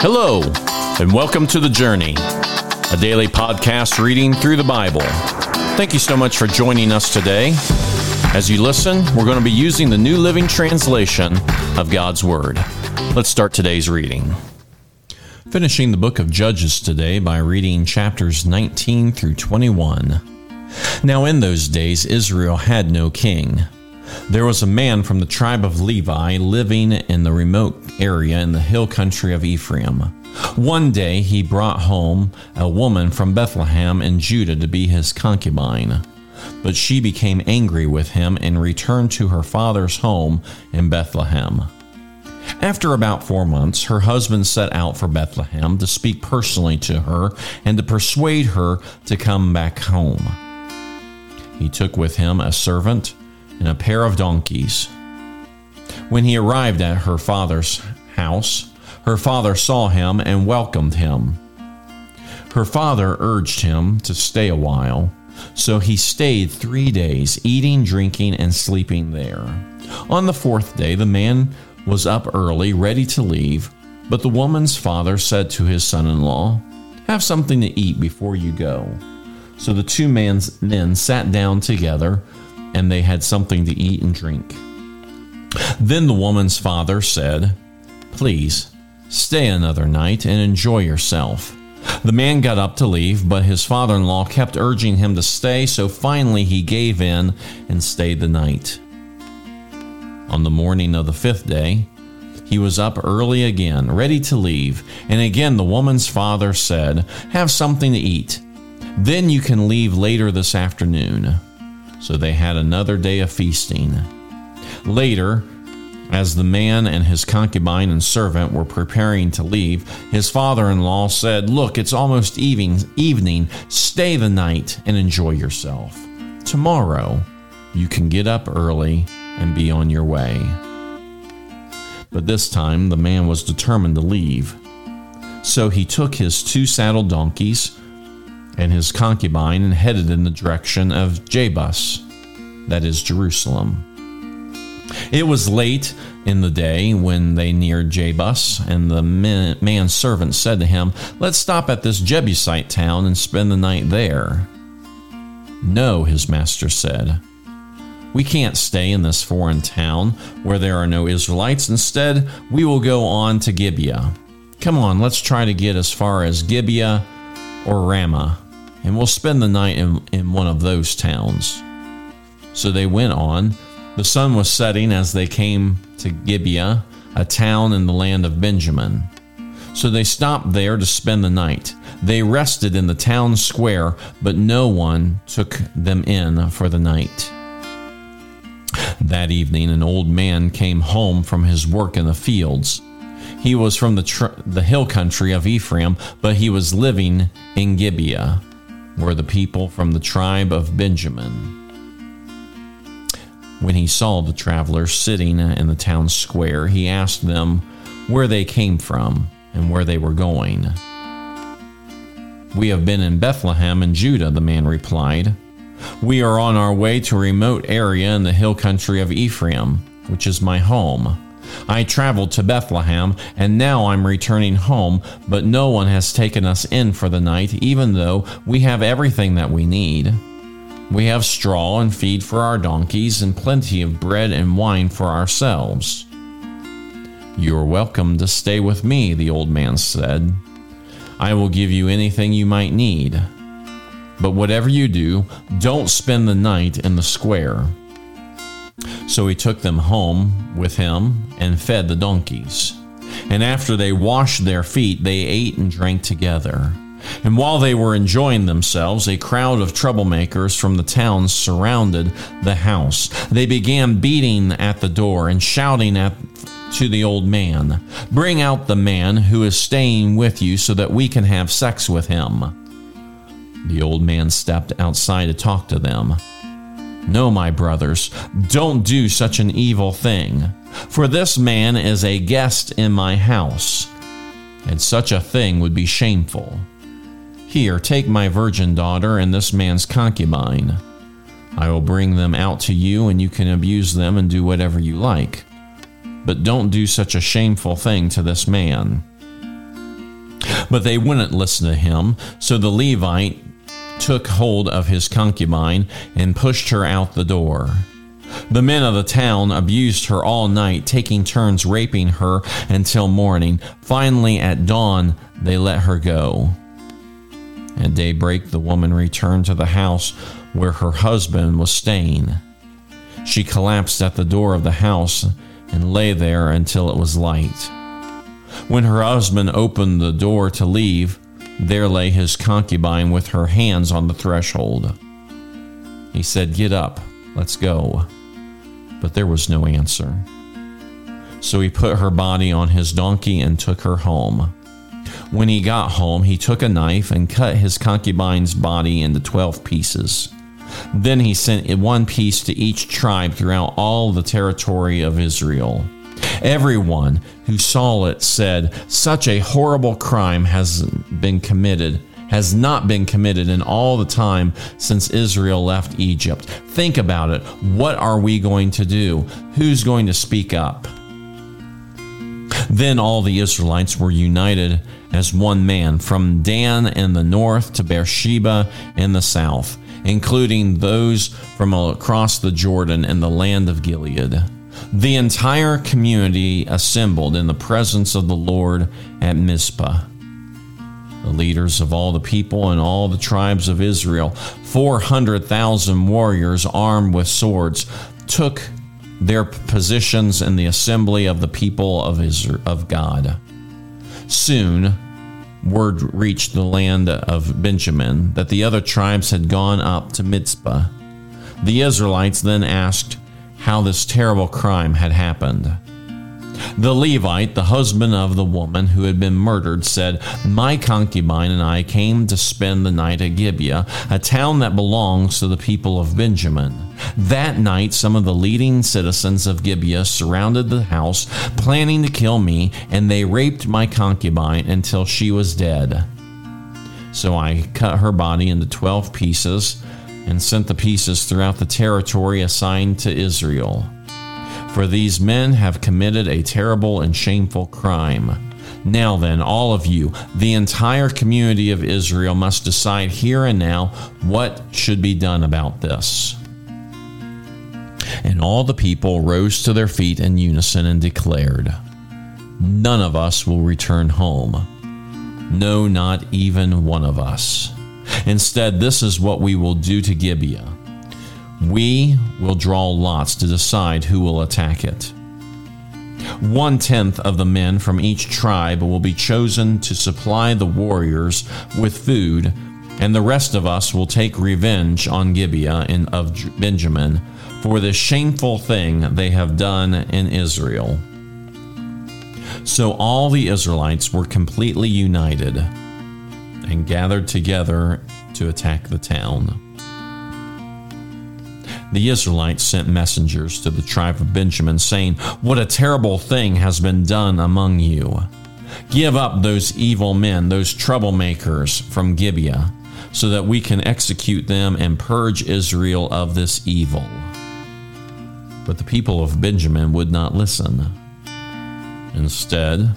Hello, and welcome to The Journey, a daily podcast reading through the Bible. Thank you so much for joining us today. As you listen, we're going to be using the New Living Translation of God's Word. Let's start today's reading. Finishing the book of Judges today by reading chapters 19 through 21. Now, in those days, Israel had no king. There was a man from the tribe of Levi living in the remote area in the hill country of Ephraim. One day he brought home a woman from Bethlehem in Judah to be his concubine. But she became angry with him and returned to her father's home in Bethlehem. After about four months, her husband set out for Bethlehem to speak personally to her and to persuade her to come back home. He took with him a servant and a pair of donkeys. When he arrived at her father's house, her father saw him and welcomed him. Her father urged him to stay a while, so he stayed three days, eating, drinking, and sleeping there. On the fourth day, the man was up early, ready to leave, but the woman's father said to his son in law, Have something to eat before you go. So the two men sat down together and they had something to eat and drink. Then the woman's father said, Please, stay another night and enjoy yourself. The man got up to leave, but his father in law kept urging him to stay, so finally he gave in and stayed the night. On the morning of the fifth day, he was up early again, ready to leave, and again the woman's father said, Have something to eat. Then you can leave later this afternoon. So they had another day of feasting. Later, as the man and his concubine and servant were preparing to leave, his father in law said, Look, it's almost evening. Stay the night and enjoy yourself. Tomorrow, you can get up early and be on your way. But this time, the man was determined to leave. So he took his two saddled donkeys and his concubine and headed in the direction of Jebus, that is Jerusalem. It was late in the day when they neared Jebus, and the man's servant said to him, Let's stop at this Jebusite town and spend the night there. No, his master said. We can't stay in this foreign town where there are no Israelites. Instead, we will go on to Gibeah. Come on, let's try to get as far as Gibeah or Ramah and we'll spend the night in, in one of those towns. So they went on. The sun was setting as they came to Gibeah, a town in the land of Benjamin. So they stopped there to spend the night. They rested in the town square, but no one took them in for the night. That evening, an old man came home from his work in the fields. He was from the, tr- the hill country of Ephraim, but he was living in Gibeah were the people from the tribe of Benjamin. When he saw the travelers sitting in the town square, he asked them where they came from and where they were going. We have been in Bethlehem in Judah, the man replied. We are on our way to a remote area in the hill country of Ephraim, which is my home. I traveled to Bethlehem, and now I'm returning home, but no one has taken us in for the night, even though we have everything that we need. We have straw and feed for our donkeys, and plenty of bread and wine for ourselves. You are welcome to stay with me, the old man said. I will give you anything you might need. But whatever you do, don't spend the night in the square. So he took them home with him and fed the donkeys. And after they washed their feet, they ate and drank together. And while they were enjoying themselves, a crowd of troublemakers from the towns surrounded the house. They began beating at the door and shouting at to the old man, Bring out the man who is staying with you so that we can have sex with him. The old man stepped outside to talk to them. No, my brothers, don't do such an evil thing, for this man is a guest in my house, and such a thing would be shameful. Here, take my virgin daughter and this man's concubine. I will bring them out to you, and you can abuse them and do whatever you like. But don't do such a shameful thing to this man. But they wouldn't listen to him, so the Levite took hold of his concubine and pushed her out the door. The men of the town abused her all night, taking turns raping her until morning. Finally, at dawn, they let her go. At daybreak, the woman returned to the house where her husband was staying. She collapsed at the door of the house and lay there until it was light. When her husband opened the door to leave, there lay his concubine with her hands on the threshold. He said, Get up, let's go. But there was no answer. So he put her body on his donkey and took her home. When he got home, he took a knife and cut his concubine's body into 12 pieces. Then he sent one piece to each tribe throughout all the territory of Israel. Everyone who saw it said, Such a horrible crime has been committed, has not been committed in all the time since Israel left Egypt. Think about it. What are we going to do? Who's going to speak up? Then all the Israelites were united as one man, from Dan in the north to Beersheba in the south, including those from across the Jordan in the land of Gilead. The entire community assembled in the presence of the Lord at Mizpah. The leaders of all the people and all the tribes of Israel, 400,000 warriors armed with swords, took their positions in the assembly of the people of Israel, of God. Soon, word reached the land of Benjamin that the other tribes had gone up to Mizpah. The Israelites then asked how this terrible crime had happened. The Levite, the husband of the woman who had been murdered, said, My concubine and I came to spend the night at Gibeah, a town that belongs to the people of Benjamin. That night, some of the leading citizens of Gibeah surrounded the house, planning to kill me, and they raped my concubine until she was dead. So I cut her body into twelve pieces and sent the pieces throughout the territory assigned to Israel. For these men have committed a terrible and shameful crime. Now then, all of you, the entire community of Israel, must decide here and now what should be done about this. And all the people rose to their feet in unison and declared, None of us will return home. No, not even one of us. Instead, this is what we will do to Gibeah. We will draw lots to decide who will attack it. One tenth of the men from each tribe will be chosen to supply the warriors with food, and the rest of us will take revenge on Gibeah and of Benjamin for the shameful thing they have done in Israel. So all the Israelites were completely united and gathered together to attack the town. The Israelites sent messengers to the tribe of Benjamin, saying, What a terrible thing has been done among you. Give up those evil men, those troublemakers from Gibeah, so that we can execute them and purge Israel of this evil. But the people of Benjamin would not listen. Instead,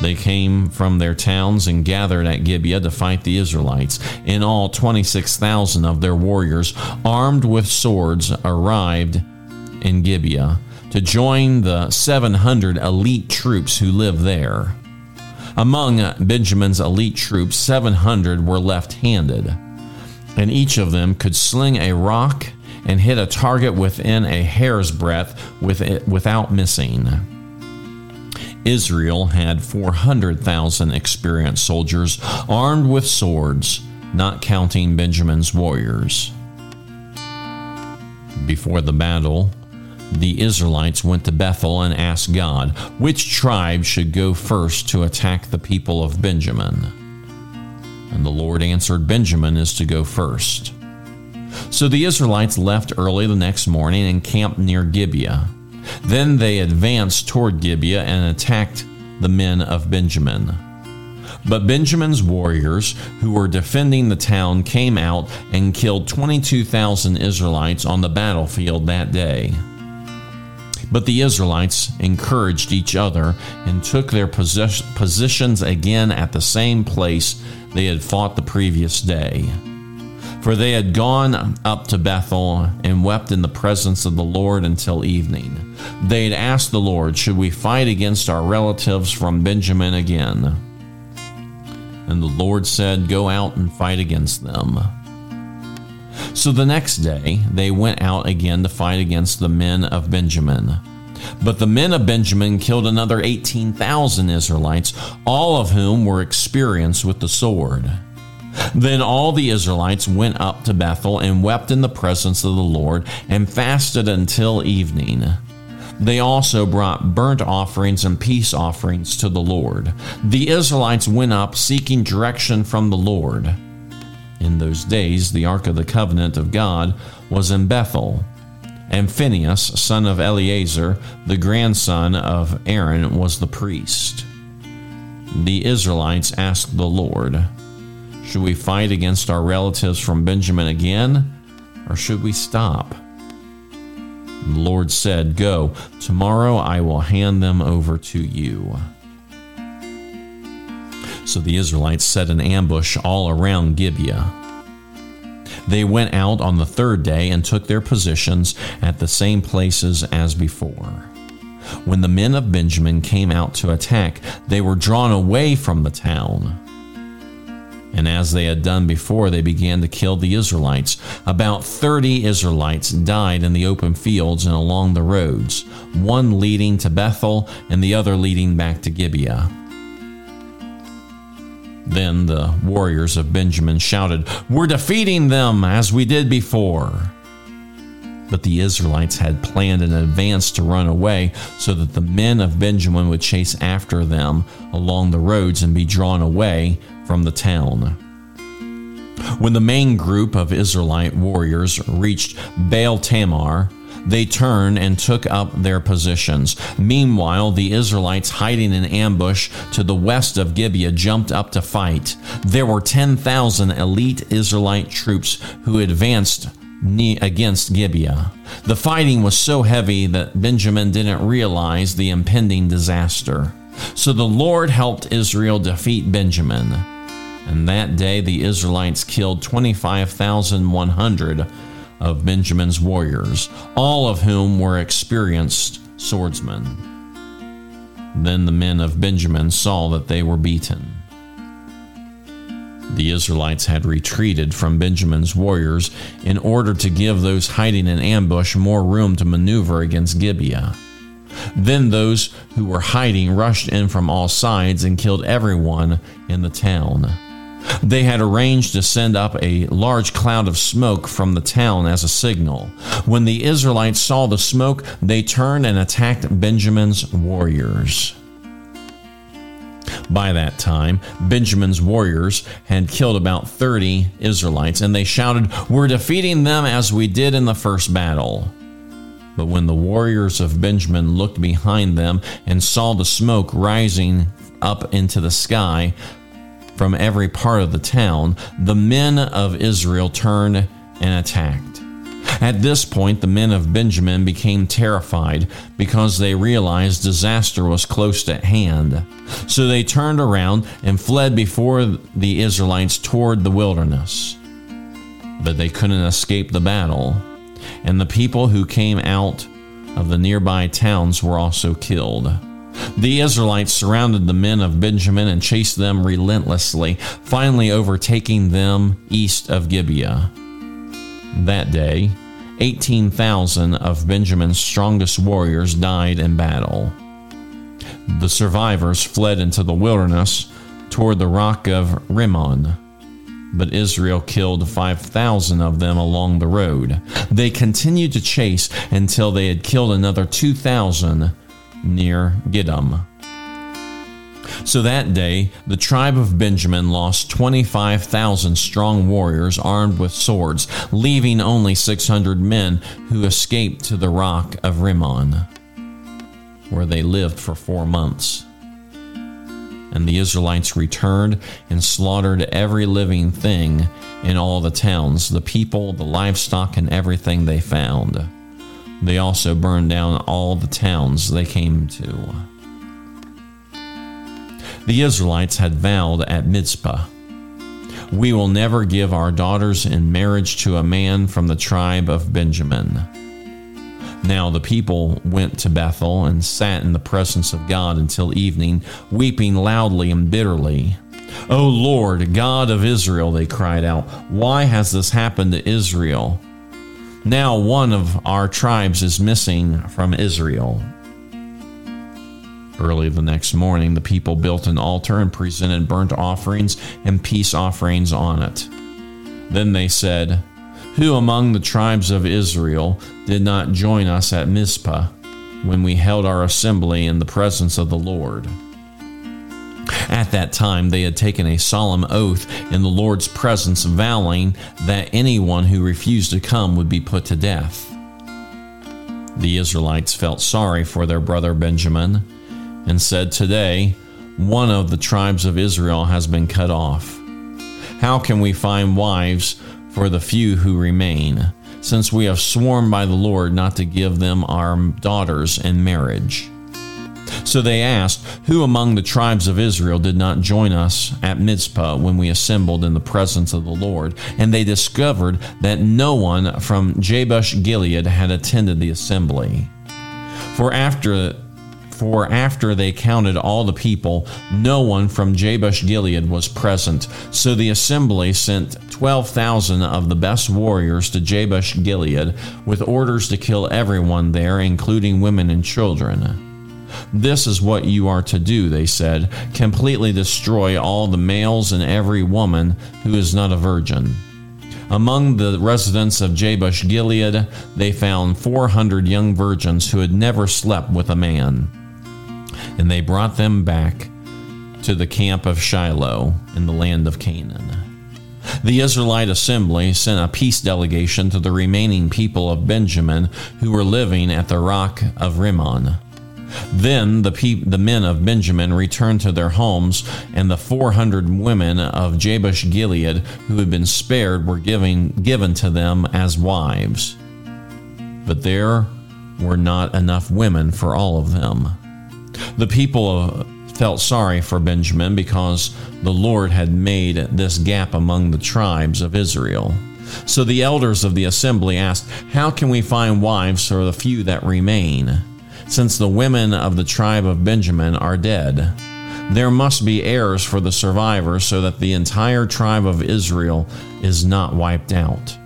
they came from their towns and gathered at Gibeah to fight the Israelites. In all, 26,000 of their warriors, armed with swords, arrived in Gibeah to join the 700 elite troops who lived there. Among Benjamin's elite troops, 700 were left handed, and each of them could sling a rock and hit a target within a hair's breadth with it, without missing. Israel had 400,000 experienced soldiers armed with swords, not counting Benjamin's warriors. Before the battle, the Israelites went to Bethel and asked God which tribe should go first to attack the people of Benjamin. And the Lord answered, Benjamin is to go first. So the Israelites left early the next morning and camped near Gibeah. Then they advanced toward Gibeah and attacked the men of Benjamin. But Benjamin's warriors, who were defending the town, came out and killed 22,000 Israelites on the battlefield that day. But the Israelites encouraged each other and took their positions again at the same place they had fought the previous day. For they had gone up to Bethel and wept in the presence of the Lord until evening. They had asked the Lord, Should we fight against our relatives from Benjamin again? And the Lord said, Go out and fight against them. So the next day they went out again to fight against the men of Benjamin. But the men of Benjamin killed another 18,000 Israelites, all of whom were experienced with the sword. Then all the Israelites went up to Bethel and wept in the presence of the Lord and fasted until evening. They also brought burnt offerings and peace offerings to the Lord. The Israelites went up seeking direction from the Lord. In those days, the Ark of the Covenant of God was in Bethel, and Phinehas, son of Eleazar, the grandson of Aaron, was the priest. The Israelites asked the Lord, should we fight against our relatives from Benjamin again, or should we stop? the Lord said, Go, tomorrow I will hand them over to you. So the Israelites set an ambush all around Gibeah. They went out on the third day and took their positions at the same places as before. When the men of Benjamin came out to attack, they were drawn away from the town. And as they had done before, they began to kill the Israelites. About 30 Israelites died in the open fields and along the roads, one leading to Bethel and the other leading back to Gibeah. Then the warriors of Benjamin shouted, We're defeating them as we did before. But the Israelites had planned in advance to run away so that the men of Benjamin would chase after them along the roads and be drawn away from the town. When the main group of Israelite warriors reached Baal Tamar, they turned and took up their positions. Meanwhile, the Israelites hiding in ambush to the west of Gibeah jumped up to fight. There were 10,000 elite Israelite troops who advanced against Gibeah. The fighting was so heavy that Benjamin didn't realize the impending disaster. So the Lord helped Israel defeat Benjamin. And that day the Israelites killed 25,100 of Benjamin's warriors, all of whom were experienced swordsmen. Then the men of Benjamin saw that they were beaten. The Israelites had retreated from Benjamin's warriors in order to give those hiding in ambush more room to maneuver against Gibeah. Then those who were hiding rushed in from all sides and killed everyone in the town. They had arranged to send up a large cloud of smoke from the town as a signal. When the Israelites saw the smoke, they turned and attacked Benjamin's warriors. By that time, Benjamin's warriors had killed about 30 Israelites, and they shouted, We're defeating them as we did in the first battle. But when the warriors of Benjamin looked behind them and saw the smoke rising up into the sky, from every part of the town, the men of Israel turned and attacked. At this point, the men of Benjamin became terrified because they realized disaster was close at hand. So they turned around and fled before the Israelites toward the wilderness. But they couldn't escape the battle, and the people who came out of the nearby towns were also killed. The Israelites surrounded the men of Benjamin and chased them relentlessly, finally overtaking them east of Gibeah. That day, 18,000 of Benjamin's strongest warriors died in battle. The survivors fled into the wilderness toward the rock of Rimmon, but Israel killed 5,000 of them along the road. They continued to chase until they had killed another 2,000 near Gidom. So that day, the tribe of Benjamin lost 25,000 strong warriors armed with swords, leaving only 600 men who escaped to the rock of Rimmon, where they lived for four months. And the Israelites returned and slaughtered every living thing in all the towns, the people, the livestock, and everything they found. They also burned down all the towns they came to. The Israelites had vowed at Mizpah We will never give our daughters in marriage to a man from the tribe of Benjamin. Now the people went to Bethel and sat in the presence of God until evening, weeping loudly and bitterly. O Lord, God of Israel, they cried out, why has this happened to Israel? Now one of our tribes is missing from Israel. Early the next morning, the people built an altar and presented burnt offerings and peace offerings on it. Then they said, who among the tribes of Israel did not join us at Mizpah when we held our assembly in the presence of the Lord? At that time, they had taken a solemn oath in the Lord's presence, vowing that anyone who refused to come would be put to death. The Israelites felt sorry for their brother Benjamin and said, Today, one of the tribes of Israel has been cut off. How can we find wives for the few who remain, since we have sworn by the Lord not to give them our daughters in marriage. So they asked, Who among the tribes of Israel did not join us at Mizpah when we assembled in the presence of the Lord? And they discovered that no one from Jabesh Gilead had attended the assembly. For after for after they counted all the people, no one from Jabesh Gilead was present. So the assembly sent 12,000 of the best warriors to Jabesh Gilead with orders to kill everyone there, including women and children. This is what you are to do, they said completely destroy all the males and every woman who is not a virgin. Among the residents of Jabesh Gilead, they found 400 young virgins who had never slept with a man and they brought them back to the camp of Shiloh in the land of Canaan. The Israelite assembly sent a peace delegation to the remaining people of Benjamin who were living at the rock of Rimmon. Then the, pe- the men of Benjamin returned to their homes, and the 400 women of Jabesh Gilead who had been spared were giving, given to them as wives. But there were not enough women for all of them. The people uh, felt sorry for Benjamin because the Lord had made this gap among the tribes of Israel. So the elders of the assembly asked, How can we find wives for the few that remain, since the women of the tribe of Benjamin are dead? There must be heirs for the survivors so that the entire tribe of Israel is not wiped out.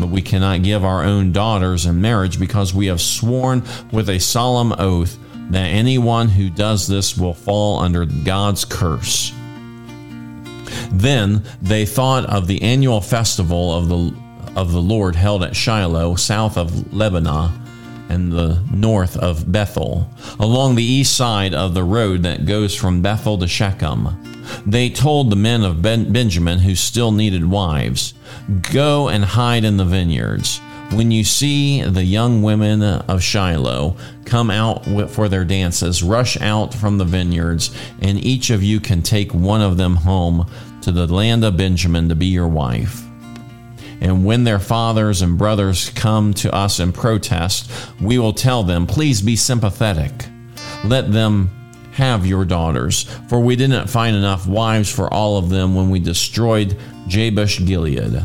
But we cannot give our own daughters in marriage because we have sworn with a solemn oath that anyone who does this will fall under God's curse. Then they thought of the annual festival of the of the Lord held at Shiloh, south of Lebonah and the north of Bethel, along the east side of the road that goes from Bethel to Shechem. They told the men of ben- Benjamin who still needed wives, Go and hide in the vineyards. When you see the young women of Shiloh come out for their dances, rush out from the vineyards, and each of you can take one of them home to the land of Benjamin to be your wife. And when their fathers and brothers come to us and protest, we will tell them, Please be sympathetic. Let them have your daughters, for we didn't find enough wives for all of them when we destroyed Jabesh Gilead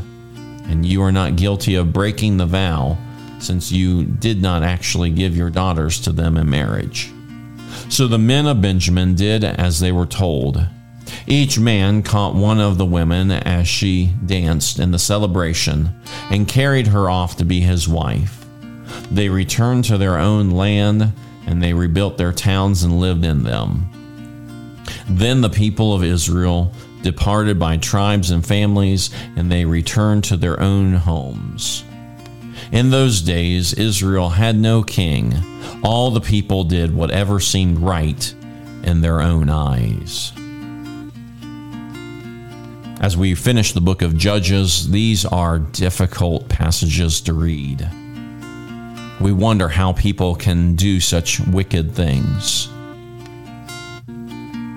and you are not guilty of breaking the vow, since you did not actually give your daughters to them in marriage. So the men of Benjamin did as they were told. Each man caught one of the women as she danced in the celebration and carried her off to be his wife. They returned to their own land and they rebuilt their towns and lived in them. Then the people of Israel departed by tribes and families, and they returned to their own homes. In those days, Israel had no king. All the people did whatever seemed right in their own eyes. As we finish the book of Judges, these are difficult passages to read. We wonder how people can do such wicked things.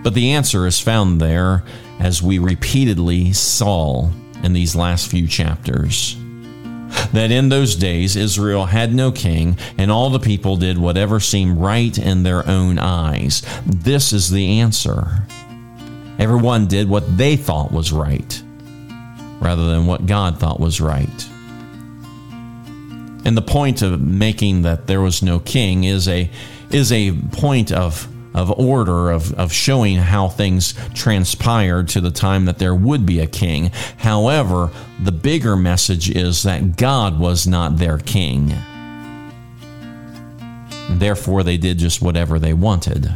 But the answer is found there as we repeatedly saw in these last few chapters. that in those days Israel had no king, and all the people did whatever seemed right in their own eyes. This is the answer. Everyone did what they thought was right, rather than what God thought was right. And the point of making that there was no king is a is a point of of order of, of showing how things transpired to the time that there would be a king. However, the bigger message is that God was not their king. Therefore, they did just whatever they wanted.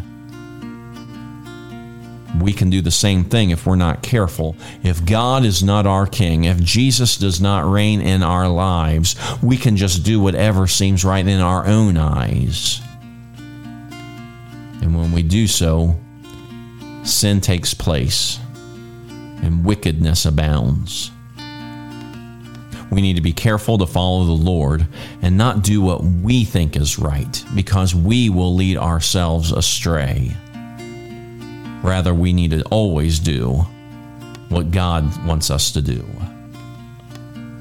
We can do the same thing if we're not careful. If God is not our king, if Jesus does not reign in our lives, we can just do whatever seems right in our own eyes. And when we do so, sin takes place and wickedness abounds. We need to be careful to follow the Lord and not do what we think is right because we will lead ourselves astray. Rather, we need to always do what God wants us to do.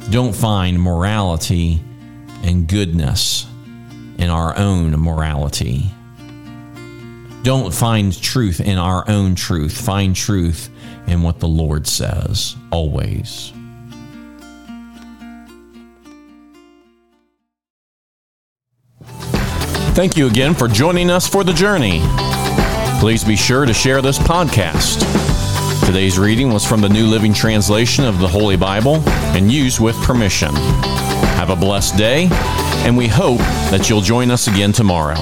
Don't find morality and goodness in our own morality. Don't find truth in our own truth. Find truth in what the Lord says, always. Thank you again for joining us for the journey. Please be sure to share this podcast. Today's reading was from the New Living Translation of the Holy Bible and used with permission. Have a blessed day, and we hope that you'll join us again tomorrow.